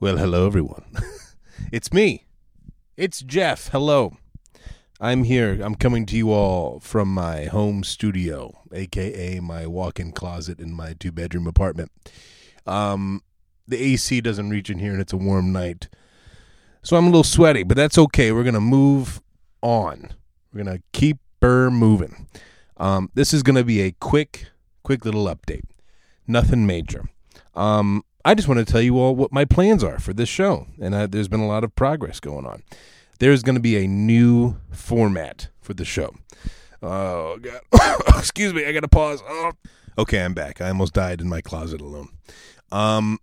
Well, hello, everyone. it's me. It's Jeff. Hello. I'm here. I'm coming to you all from my home studio, aka my walk-in closet in my two-bedroom apartment. Um, the AC doesn't reach in here, and it's a warm night, so I'm a little sweaty. But that's okay. We're gonna move on. We're gonna keep her moving. Um, this is gonna be a quick, quick little update. Nothing major. Um, I just want to tell you all what my plans are for this show, and uh, there's been a lot of progress going on. There's going to be a new format for the show. Oh God! Excuse me, I got to pause. Oh. Okay, I'm back. I almost died in my closet alone. Um,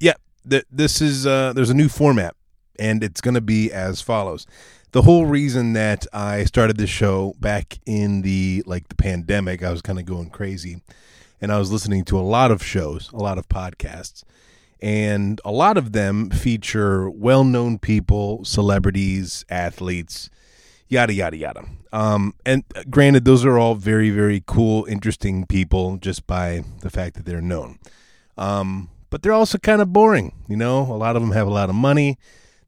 yeah, th- this is uh, there's a new format, and it's going to be as follows. The whole reason that I started this show back in the like the pandemic, I was kind of going crazy and I was listening to a lot of shows, a lot of podcasts, and a lot of them feature well known people, celebrities, athletes, yada, yada, yada. Um, and granted, those are all very, very cool, interesting people just by the fact that they're known. Um, but they're also kind of boring. You know, a lot of them have a lot of money.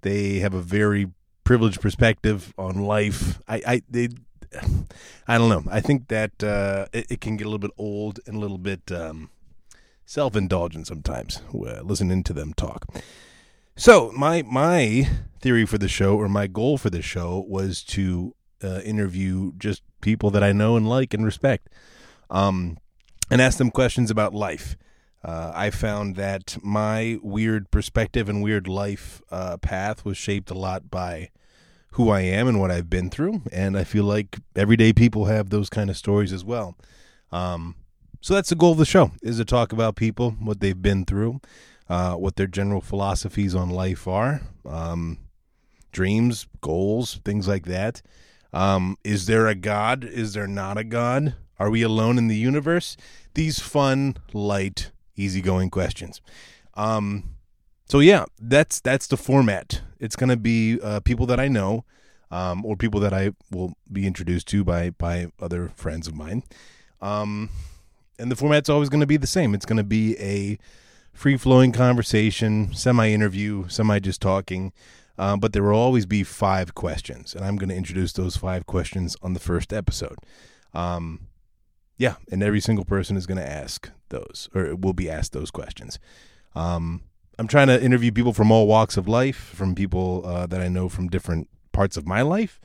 They have a very privileged perspective on life. I, I they I don't know. I think that uh, it, it, can get a little bit old and a little bit um, self indulgent sometimes uh, listening to them talk. So my my theory for the show or my goal for the show was to uh, interview just people that I know and like and respect, um, and ask them questions about life. Uh, I found that my weird perspective and weird life uh, path was shaped a lot by who I am and what I've been through. And I feel like everyday people have those kind of stories as well. Um, so that's the goal of the show is to talk about people, what they've been through, uh, what their general philosophies on life are, um, dreams, goals, things like that. Um, is there a God? Is there not a God? Are we alone in the universe? These fun, light, easygoing questions. Um, so yeah, that's that's the format. It's to be uh, people that I know, um, or people that I will be introduced to by by other friends of mine. Um, and the format's always going to be the same. It's going to be a free flowing conversation, semi interview, semi just talking. Uh, but there will always be five questions, and I'm going to introduce those five questions on the first episode. Um, yeah, and every single person is going to ask those, or will be asked those questions. Um, I'm trying to interview people from all walks of life, from people uh, that I know from different parts of my life.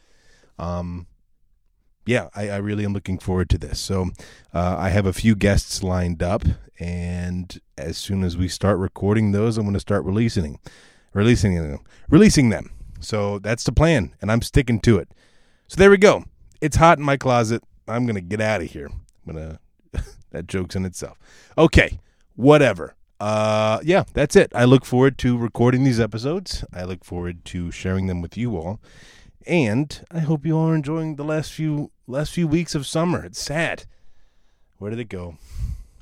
Um, yeah, I, I, really am looking forward to this. So uh, I have a few guests lined up, and as soon as we start recording those, I'm going to start releasing, releasing them, releasing them. So that's the plan, and I'm sticking to it. So there we go. It's hot in my closet. I'm going to get out of here. I'm going to. that joke's in itself. Okay, whatever uh, yeah, that's it. I look forward to recording these episodes. I look forward to sharing them with you all, and I hope you all are enjoying the last few last few weeks of summer. It's sad. Where did it go?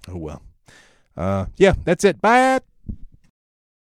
Oh well. Uh, yeah, that's it. Bye.